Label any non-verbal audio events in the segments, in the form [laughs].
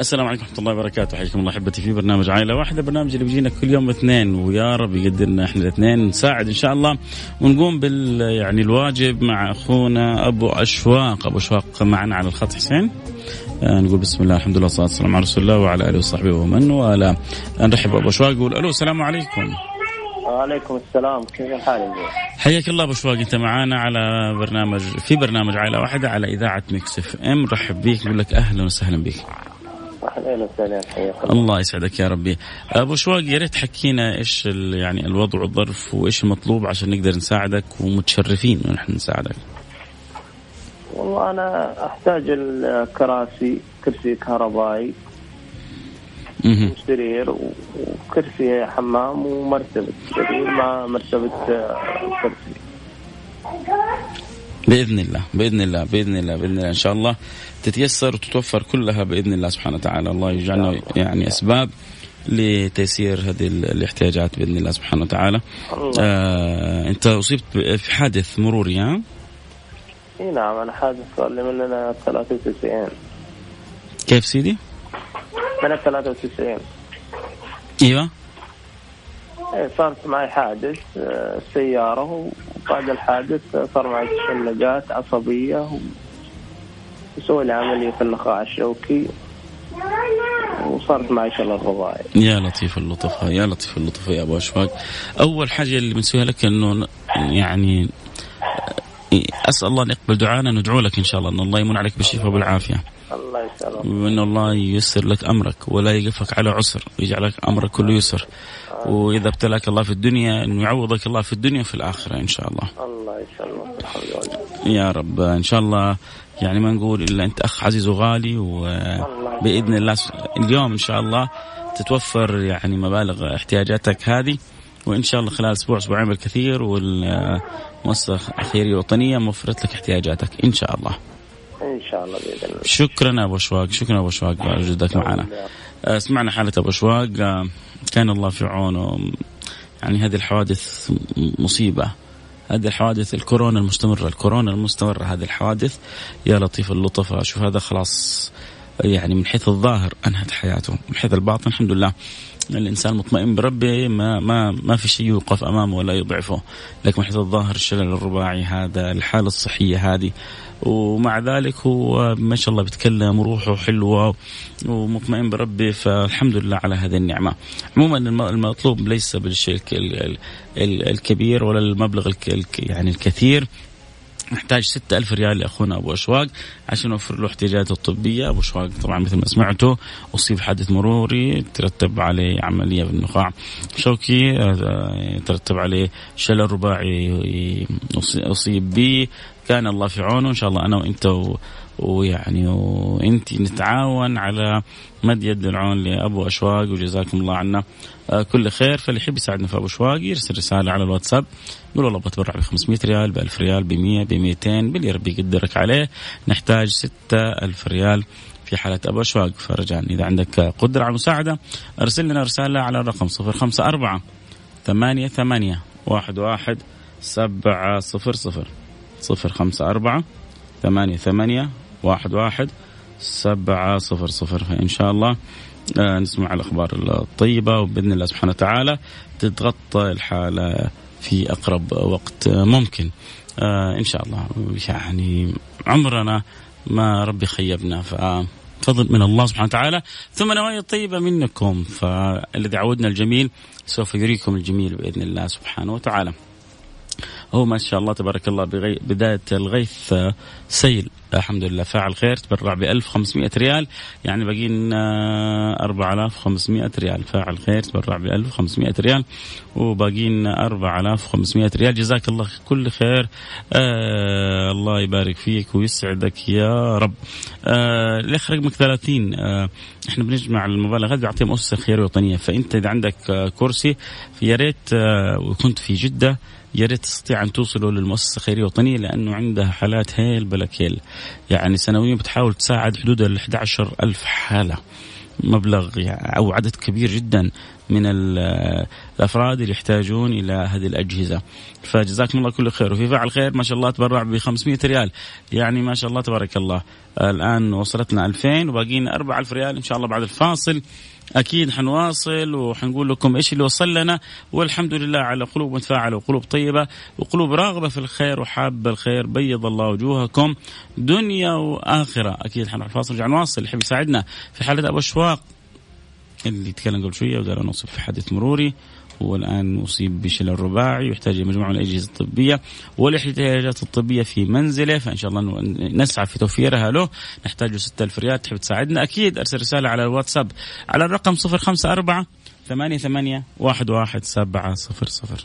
السلام عليكم ورحمة الله وبركاته. حياكم الله أحبتي في برنامج عائلة واحدة برنامج اللي بيجينا كل يوم اثنين ويا رب يقدرنا إحنا الاثنين. نساعد إن شاء الله ونقوم بال يعني الواجب مع أخونا أبو أشواق. أبو أشواق معنا على الخط حسين. آه نقول بسم الله الحمد لله والصلاة والسلام على رسول الله وعلى آله وصحبه ومن والاه. نرحب بأبو أشواق نقول ألو السلام عليكم. وعليكم السلام كيف الحال حياك الله أبو شواق أنت معانا على برنامج في برنامج عائلة واحدة على إذاعة ميكس إف إم. رحب بيك نقول لك أهلا وسهلا بك أهلا وسهلا حياك الله. الله يسعدك يا ربي. أبو شواق يا ريت حكينا إيش يعني الوضع والظرف وإيش المطلوب عشان نقدر نساعدك ومتشرفين ونحن نساعدك. والله أنا أحتاج الكراسي كرسي كهربائي وسرير وكرسي حمام ومرتبة سرير مع مرتبة كرسي. بإذن الله بإذن الله بإذن الله بإذن الله إن شاء الله. تتيسر وتتوفر كلها بإذن الله سبحانه وتعالى الله يجعلنا يعني أسباب لتيسير هذه الاحتياجات بإذن الله سبحانه وتعالى. آه أنت أصبت في حادث مروري ها؟ إي نعم أنا حادث صار لي من 93 كيف سيدي؟ من 93 أيوه إيه صارت معي حادث آه، سيارة وبعد الحادث صار معي تشنجات عصبية وسوي لي عملية في النخاع الشوكي. وصارت معي شلل رباعي يا لطيف اللطف يا لطيف اللطف يا أبو اشواق أول حاجة اللي بنسويها لك إنه يعني أسأل الله أن يقبل دعانا ندعو لك إن شاء الله إن الله يمن عليك بالشفاء والعافية. الله يسلمك. وان الله ييسر لك أمرك ولا يقفك على عسر ويجعلك امرك كله يسر. وإذا ابتلاك الله في الدنيا انه يعوضك الله في الدنيا وفي الآخرة إن شاء الله الله يسلمك يا رب إن شاء الله يعني ما نقول إلا أنت أخ عزيز وغالي وباذن الله اليوم إن شاء الله تتوفر يعني مبالغ احتياجاتك هذه وإن شاء الله خلال أسبوع أسبوعين بالكثير والمؤسسه الخيريه الوطنيه موفرت لك احتياجاتك إن شاء الله. إن شاء الله بإذن الله. شكرا أبو أشواق شكرا أبو أشواق على وجودك معنا. سمعنا حالة أبو أشواق آه، كان الله في عونه يعني هذه الحوادث مصيبة. هذه الحوادث الكورونا المستمرة الكورونا المستمرة هذه الحوادث يا لطيف اللطف شوف هذا خلاص يعني من حيث الظاهر أنهت حياته من حيث الباطن الحمد لله الإنسان مطمئن بربه ما ما ما في شيء يوقف أمامه ولا يضعفه، لكن حيث الظاهر الشلل الرباعي هذا الحالة الصحية هذه. ومع ذلك هو ما شاء الله بيتكلم وروحه حلوة ومطمئن بربه فالحمد لله على هذه النعمة. عموما المطلوب ليس بالشيء الكبير ولا المبلغ يعني الكثير. نحتاج ستة ألف ريال لأخونا أبو أشواق عشان نوفر له احتياجاته الطبية. أبو أشواق طبعا مثل ما سمعتوا أصيب حادث مروري ترتب عليه عملية في النخاع. شوكي ترتب عليه شلل رباعي أصيب به. كان الله في عونه. إن شاء الله أنا وأنت ويعني وانت نتعاون على مد يد العون لأبو أشواق وجزاكم الله عنا آه، كل خير. فاللي يحب يساعدنا في أبو أشواق يرسل رسالة على الواتساب يقول والله بتبرع ب 500 ريال ب 1000 ريال ب 100 ب 200 باللي ربي يقدرك عليه. نحتاج 6000 ريال في حالة أبو أشواق. فرجاء إذا عندك قدرة على المساعدة أرسل لنا رسالة على الرقم 054 ثمانية ثمانية واحد واحد سبعة صفر صفر. صفر خمسة أربعة ثمانية ثمانية واحد واحد سبعة صفر صفر. فإن شاء الله آه، نسمع الأخبار الطيبة وبإذن الله سبحانه وتعالى تتغطى الحالة في أقرب وقت ممكن. آه، إن شاء الله. يعني عمرنا ما ربي خيبنا ففضل من الله سبحانه وتعالى. ثم نوايا طيبة منكم فالذي عودنا الجميل سوف يريكم الجميل بإذن الله سبحانه وتعالى. هو ما شاء الله تبارك الله. بداية الغيث آه، سيل. الحمد لله. فاعل خير تبرع ب 1500 ريال. يعني باقي لنا 4500 ريال. فاعل خير تبرع ب 1500 ريال. وباقي لنا 4500 ريال. جزاك الله كل خير. آه الله يبارك فيك ويسعدك يا رب. آه الاخ رقمك 30 آه إحنا بنجمع المبالغ هذه بيعطيها مؤسسه خيريه وطنيه فإنت إذا عندك آه كرسي يا ريت آه وكنت في جدة يا ريت تستطيع أن توصلوا للمؤسسة الخيرية الوطنيه لأنه عندها حالات هيل بلا كيل. يعني سنويا بتحاول تساعد حدود ال 11 ألف حالة. مبلغ يعني أو عدد كبير جدا من الأفراد اللي يحتاجون إلى هذه الأجهزة. فجزاكم الله كل خير. وفي فعل خير ما شاء الله تبرع ب 500 ريال. يعني ما شاء الله تبارك الله. الآن وصلتنا 2000 وباقينا 4000 ريال. إن شاء الله بعد الفاصل أكيد حنواصل وحنقول لكم إيش اللي وصل لنا. والحمد لله على قلوب متفاعلة وقلوب طيبة وقلوب راغبة في الخير وحابة الخير. بيض الله وجوهكم. دنيا وآخرة. أكيد حنروح الفاصل ونرجع نواصل. يحب يساعدنا في حالة أبو أشواق اللي تكلم قبل شوية وقال أنا في حادث مروري. هو الآن أصيب بشلل رباعي يحتاج إلى مجموعة من الأجهزة الطبية والإحتياجات الطبية في منزله فإن شاء الله نسعى في توفيرها له نحتاج 6000 ريال تحب تساعدنا؟ أكيد أرسل رسالة على الواتساب على الرقم 054 ثمانية ثمانية واحد واحد سبعة صفر صفر.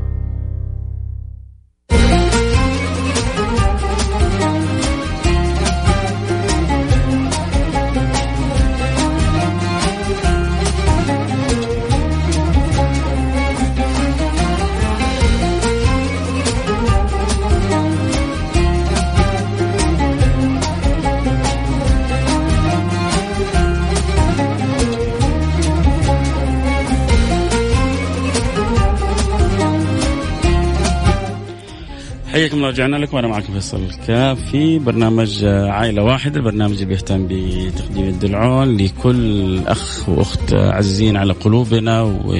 حياكم الله رجعنا لكم وأنا معكم فيصل الكاف في برنامج عائلة واحدة البرنامج اللي بيهتم بتقديم الدلعون لكل أخ وأخت عزيزين على قلوبنا و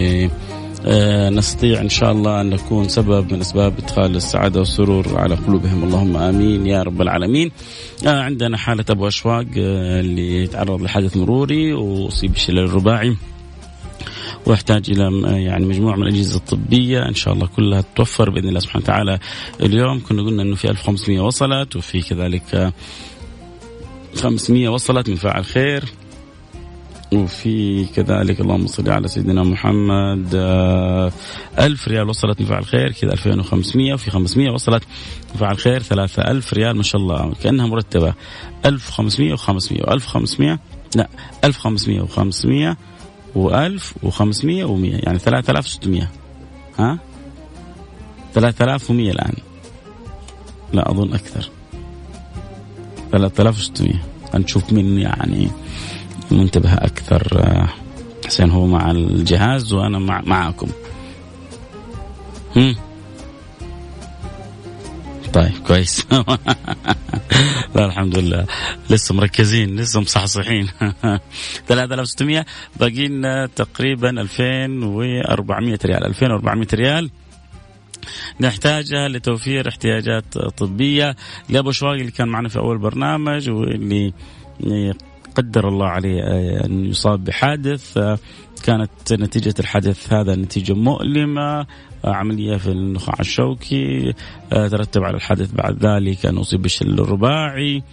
نستطيع إن شاء الله أن نكون سبب من أسباب إدخال السعادة والسرور على قلوبهم اللهم آمين يا رب العالمين. عندنا حالة أبو أشواق اللي تعرض لحادث مروري وأصيب بالشلل الرباعي. ويحتاج إلى يعني مجموعة من الأجهزة الطبية. إن شاء الله كلها تتوفر بإذن الله سبحانه وتعالى. اليوم كنا قلنا إنه في 1500 وصلت وفي كذلك 500 وصلت من فاعل خير. وفي كذلك اللهم صل على سيدنا محمد ألف ريال وصلت من فاعل خير كذا 2500 وفي 500 وصلت من فاعل خير 3000 ريال ما شاء الله كأنها مرتبة. 1500 و500 و1500 لا 1500 و500 و1500 و100 يعني 3600 ها؟ 3100 الآن. لا أظن أكثر. 3600 نشوف مين يعني منتبه أكثر. حسين هو مع الجهاز وأنا مع معاكم. هم؟ طيب كويس. [laughs] لا الحمد لله. لسه مركزين لسه مصحصحين. 3600 باقي لنا تقريبا 2400 ريال. 2400 ريال. نحتاجها لتوفير احتياجات طبية. لأبو شواقي اللي كان معنا في أول برنامج واللي قدر الله عليه أن يصاب بحادث. كانت نتيجة الحادث هذا نتيجة مؤلمة. عملية في النخاع الشوكي ترتب على الحادث بعد ذلك أن أصيب بالشلل الرباعي.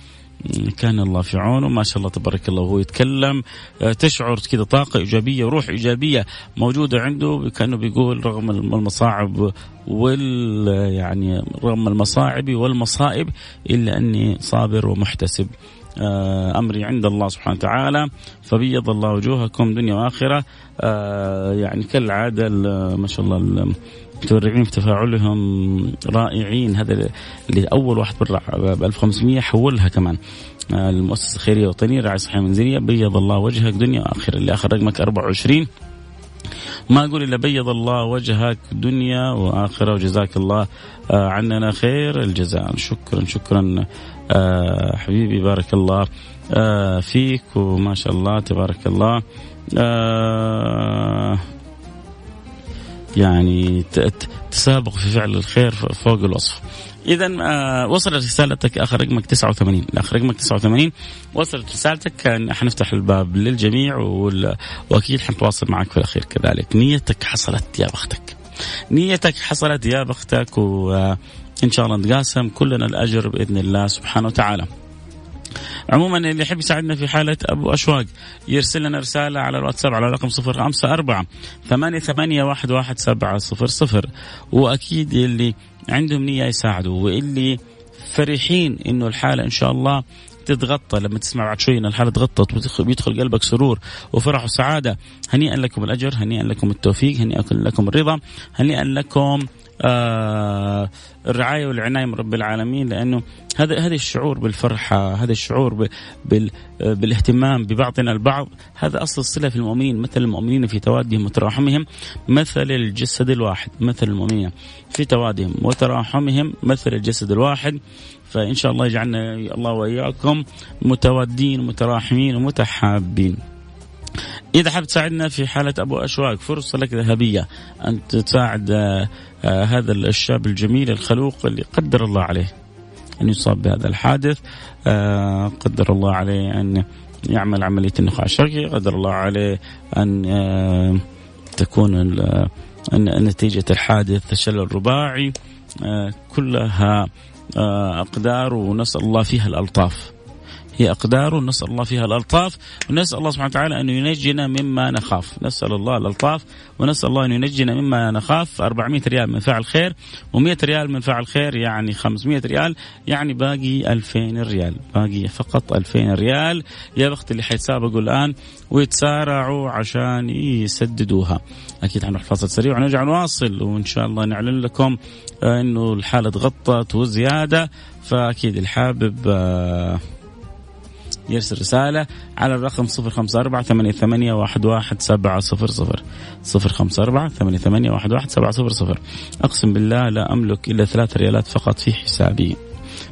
كان الله في عونه ما شاء الله تبارك الله وهو يتكلم. تشعر كذا طاقة إيجابية وروح إيجابية موجودة عنده كأنه بيقول رغم المصاعب وال يعني رغم المصاعب والمصائب إلا أني صابر ومحتسب. أمري عند الله سبحانه وتعالى فبيض الله وجوهكم دنيا وآخرة. يعني كالعادة ما شاء الله المتبرعين في تفاعلهم رائعين. هذا اللي أول واحد برع ب 1500 حولها كمان. المؤسسة الخيرية الوطنية رعاية صحية منزلية. بيض الله وجهك دنيا وآخرة. اللي آخر رقمك 24 ما أقول إلا بيض الله وجهك دنيا وآخرة وجزاك الله عننا خير الجزاء. شكرا شكرا. آه حبيبي بارك الله آه فيك وما شاء الله تبارك الله. آه يعني تسابق في فعل الخير فوق الوصف. اذا آه وصلت رسالتك آخر رقمك 89 آخر رقمك 89 وصلت رسالتك حنفتح الباب للجميع وأكيد حنتواصل معك في الأخير كذلك. نيتك حصلت يا بختك. نيتك حصلت يا بختك و إن شاء الله نتقاسم كلنا الأجر بإذن الله سبحانه وتعالى. عموما اللي يحب يساعدنا في حالة أبو أشواق يرسل لنا رسالة على الواتساب على رقم صفر خمسة أربعة ثمانية ثمانية واحد واحد سبعة صفر صفر وأكيد اللي عندهم نية يساعدوا واللي فرحين إنه الحالة إن شاء الله تتغطى لما تسمع بعد شوي إن الحالة تغطت ويدخل قلبك سرور وفرح وسعادة هنيئا لكم الأجر هنيئا لكم التوفيق هنيئا لكم الرضا هنيئا لكم آه الرعاية والعناية من رب العالمين لأنه هذا هذا الشعور بالفرحة هذا الشعور بال بالاهتمام ببعضنا البعض. هذا أصل الصلة في المؤمنين مثل المؤمنين في توادهم وتراحمهم مثل الجسد الواحد مثل المؤمنين في توادهم وتراحمهم مثل الجسد الواحد. فإن شاء الله يجعلنا الله وإياكم متوادين متراحمين ومتحابين. إذا حاب تساعدنا في حالة أبو أشواق فرصة لك ذهبية أن تساعد آه، آه، هذا الشاب الجميل الخلوق اللي قدر الله عليه أن يصاب بهذا الحادث آه، قدر الله عليه أن يعمل عملية النخاع الشرقي قدر الله عليه أن تكون نتيجة الحادث الشلل الرباعي كلها أقدار ونسأل الله فيها الألطاف. هي أقدار نسأل الله فيها الألطاف ونسأل الله سبحانه وتعالى أن ينجينا مما نخاف. نسأل الله الألطاف ونسأل الله أن ينجينا مما نخاف. 400 ريال من فاعل خير و100 ريال من فاعل خير يعني 500 ريال يعني باقي 2000 ريال. باقي فقط 2000 ريال. يا بخت اللي حيتسابقوا الآن ويتسارعوا عشان يسددوها. أكيد حنروح فاصل سريع ونرجع نواصل وإن شاء الله نعلن لكم أنه الحالة تغطت وزيادة. فأكيد الحابب آه يرسل رسالة على الرقم صفر خمسة أربعة ثمانية, ثمانية واحد, واحد سبعة صفر أقسم بالله لا أملك إلا ثلاث ريالات فقط في حسابي.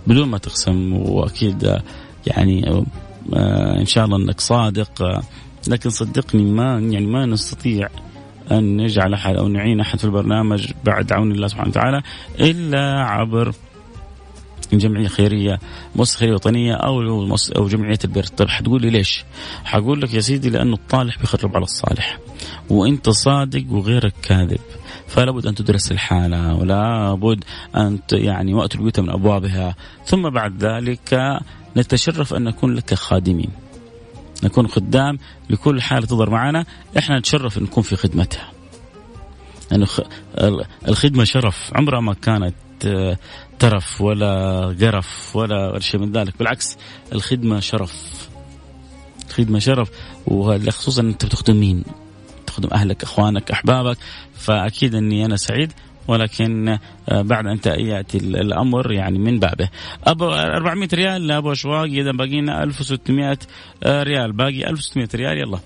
بدون ما تقسم وأكيد يعني آه، إن شاء الله أنك صادق آه، لكن صدقني ما يعني ما نستطيع أن نجعل أحد أو نعين أحد في البرنامج بعد عون الله سبحانه وتعالى إلا عبر جمعية خيرية مؤسسه خيرية وطنية أو أو جمعية البر طيب حتقول لي ليش؟ حقول لك يا سيدي لأنه الطالح بيخرب على الصالح وأنت صادق وغيرك كاذب فلا بد أن تدرس الحالة ولا بد أن يعني وقت البيوت من أبوابها. ثم بعد ذلك نتشرف أن نكون لك خادمين. نكون خدام لكل حاله تظهر معنا. إحنا نتشرف أن نكون في خدمتها. لأنه الخدمة شرف. عمرها ما كانت ترف ولا قرف ولا شيء من ذلك بالعكس الخدمة شرف. الخدمة شرف وخصوصا أنت بتخدم مين؟ تخدم أهلك أخوانك أحبابك فأكيد أني أنا سعيد ولكن آه، بعد أن يأتي الأمر يعني من بابه. أبو 400 ريال لأبو أشواق إذا باقي لنا 1600 ريال. باقي 1600 ريال يلا. آه،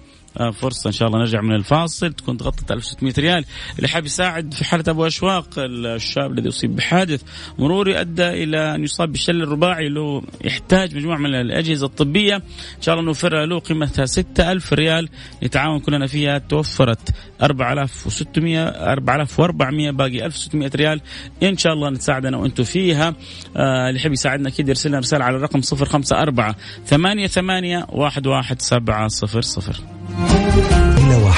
فرصة إن شاء الله نرجع من الفاصل. تكون تغطت 1600 ريال. اللي حاب يساعد في حالة أبو أشواق الشاب الذي أصيب بحادث مروري أدى إلى أن يصاب بالشلل الرباعي. له يحتاج مجموعة من الأجهزة الطبية. إن شاء الله نوفرها له قيمتها 6000 ريال. نتعاون كلنا فيها توفرت 4600 4400 باقي 1600 ريال. إن شاء الله نتساعد أنا وأنتم فيها. آه اللي يحب يساعدنا أكيد يرسل لنا رسالة على الرقم 054 88 11700 إلى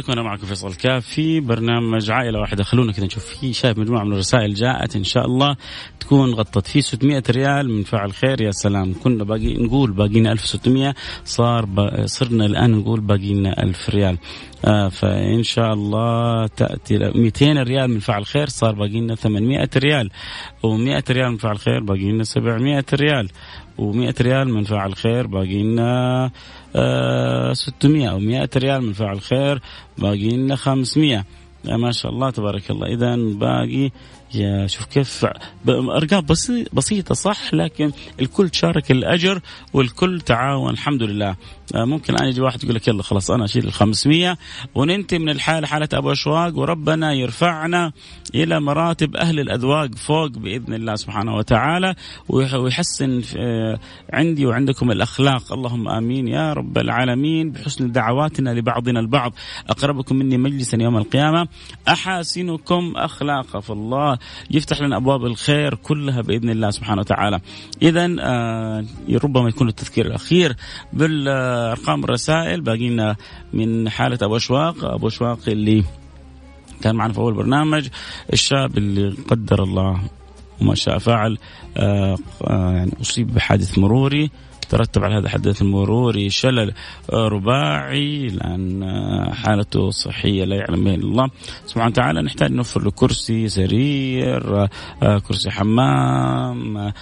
لكم أنا معكم فيصل كاف في برنامج عائلة واحدة. خلونا كذا نشوف في شايف مجموعة من الرسائل جاءت إن شاء الله تكون غطت. في 600 ريال من فاعل خير يا سلام. كنا باقي نقول باقينا 1600 صار ب... صرنا الآن نقول باقينا 1000 ريال. آه فإن شاء الله تأتي 200 ريال من فاعل خير صار باقي لنا 800 ريال. و100 ريال من فاعل خير باقي لنا 700 ريال. و100 ريال من فاعل خير باقي لنا 600 أو 100 ريال من فاعل خير باقي لنا 500 ما شاء الله تبارك الله. اذا باقي يا شوف كيف أرقام بسيطة صح لكن الكل شارك الأجر والكل تعاون الحمد لله. آه، ممكن الان يجي واحد يقول لك يلا خلاص أنا أشيل ال 500 وننتهي من الحالة حالة أبو أشواق وربنا يرفعنا إلى مراتب أهل الأذواق فوق بإذن الله سبحانه وتعالى ويحسن آه، عندي وعندكم الأخلاق. اللهم آمين يا رب العالمين. بحسن دعواتنا لبعضنا البعض. أقربكم مني مجلسا يوم القيامة. أحاسنكم اخلاقا. فالله يفتح لنا أبواب الخير كلها بإذن الله سبحانه وتعالى. اذا آه ربما يكون التذكير الأخير بالأرقام الرسائل. باقينا من حالة أبو أشواق. أبو أشواق اللي كان معنا في أول برنامج. الشاب اللي قدر الله وما شاء فعل آه آه يعني أصيب بحادث مروري. ترتب على هذا الحدث المروري شلل رباعي لأن حالته صحية لا يعلم به الله. سبحانه وتعالى نحتاج نوفر له كرسي سرير كرسي حمام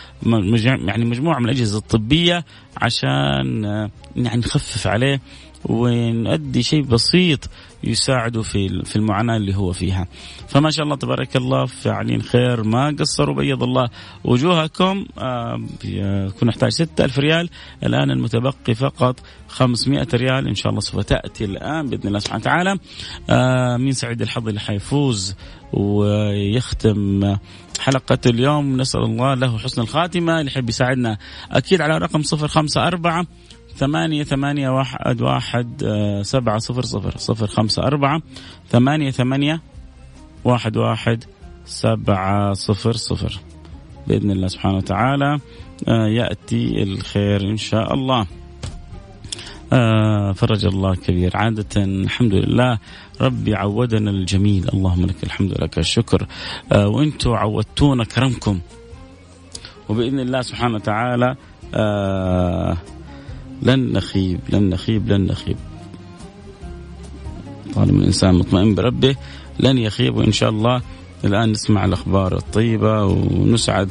يعني مجموعة من الأجهزة الطبية عشان يعني نخفف عليه ونؤدي شيء بسيط يساعده في في المعاناة اللي هو فيها. فما شاء الله تبارك الله فاعلين خير ما قصروا بيض الله وجوهكم. كنا نحتاج 6000 ريال. الآن المتبقي فقط 500 ريال. إن شاء الله سوف تأتي الآن بإذن الله سبحانه وتعالى. آه مين سعيد الحظ اللي حيفوز ويختم حلقة اليوم؟ نسأل الله له حسن الخاتمة. اللي يحب يساعدنا أكيد على رقم صفر خمسة أربعة ثمانية ثمانية واحد واحد سبعة صفر صفر صفر خمسة أربعة. ثمانية ثمانية واحد واحد سبعة صفر صفر. بإذن الله سبحانه وتعالى يأتي الخير إن شاء الله. آه فرج الله كبير عادة الحمد لله ربي عودنا الجميل. اللهم لك الحمد لك الشكر. آه وأنتم عودتونا كرمكم. وبإذن الله سبحانه وتعالى آه لن نخيب لن نخيب لن نخيب. طالما الإنسان مطمئن بربه لن يخيب وإن شاء الله الآن نسمع الأخبار الطيبة ونسعد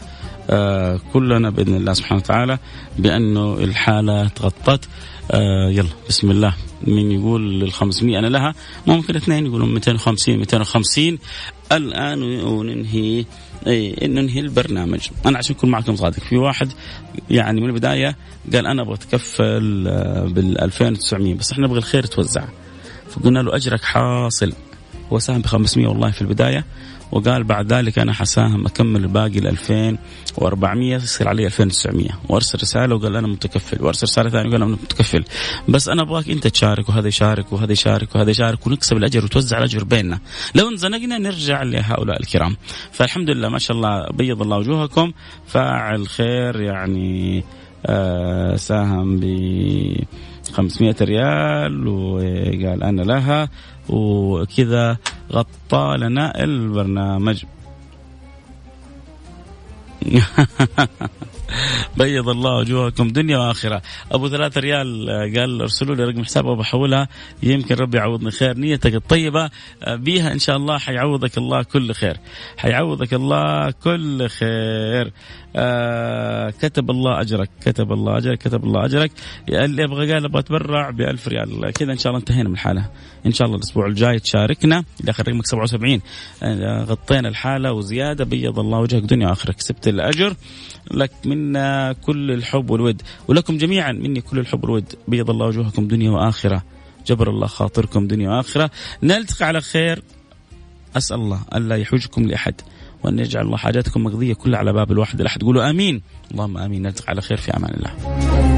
آه كلنا بإذن الله سبحانه وتعالى بأنه الحالة تغطت. آه يلا بسم الله. من يقول ال 500 أنا لها ممكن اثنين يقولون 250 250 الآن وننهي اي ننهي البرنامج. أنا عشان أكون معكم صادق. في واحد يعني من البداية قال أنا أبغى أتكفل بال 2900 بس إحنا نبغى الخير يتوزع فقلنا له أجرك حاصل. هو ساهم ب 500 والله في البداية. وقال بعد ذلك أنا حساهم أكمل الباقي ل 2400 يصير علي 2900 وأرسل رسالة وقال أنا متكفل. وأرسل رسالة ثانية وقال أنا متكفل. بس أنا أبغاك أنت تشارك وهذا يشارك وهذا يشارك وهذا يشارك ونكسب الأجر وتوزع الأجر بيننا. لو انزنقنا نرجع لهؤلاء الكرام. فالحمد لله ما شاء الله بيض الله وجوهكم. فاعل خير يعني ساهم ب 500 ريال وقال أنا لها وكذا غطى لنا البرنامج. [laughs] بيض الله وجوهكم دنيا وآخرة. أبو ثلاثة ريال قال أرسلوا لي رقم حساب وبحولها يمكن ربي يعوضني خير. نيتك الطيبة بيها إن شاء الله حيعوضك الله كل خير. حيعوضك الله كل خير. آه كتب الله أجرك كتب الله أجرك كتب الله أجرك. اللي يبغى قال أبغى أتبرع ب 1000 ريال. كذا إن شاء الله انتهينا من الحالة. إن شاء الله الأسبوع الجاي تشاركنا. داخل رقمك 77 آه غطينا الحالة وزيادة. بيض الله وجهك دنيا وآخرة. كسبت الأجر. لك منا كل الحب والود. ولكم جميعا مني كل الحب والود. بيض الله وجوهكم دنيا وآخرة. جبر الله خاطركم دنيا وآخرة. نلتقي على خير. أسأل الله الا يحوجكم لأحد وأن يجعل الله حاجاتكم مقضية كلها على باب الواحد. الاحد قولوا آمين. اللهم آمين. نلتقي على خير في أمان الله.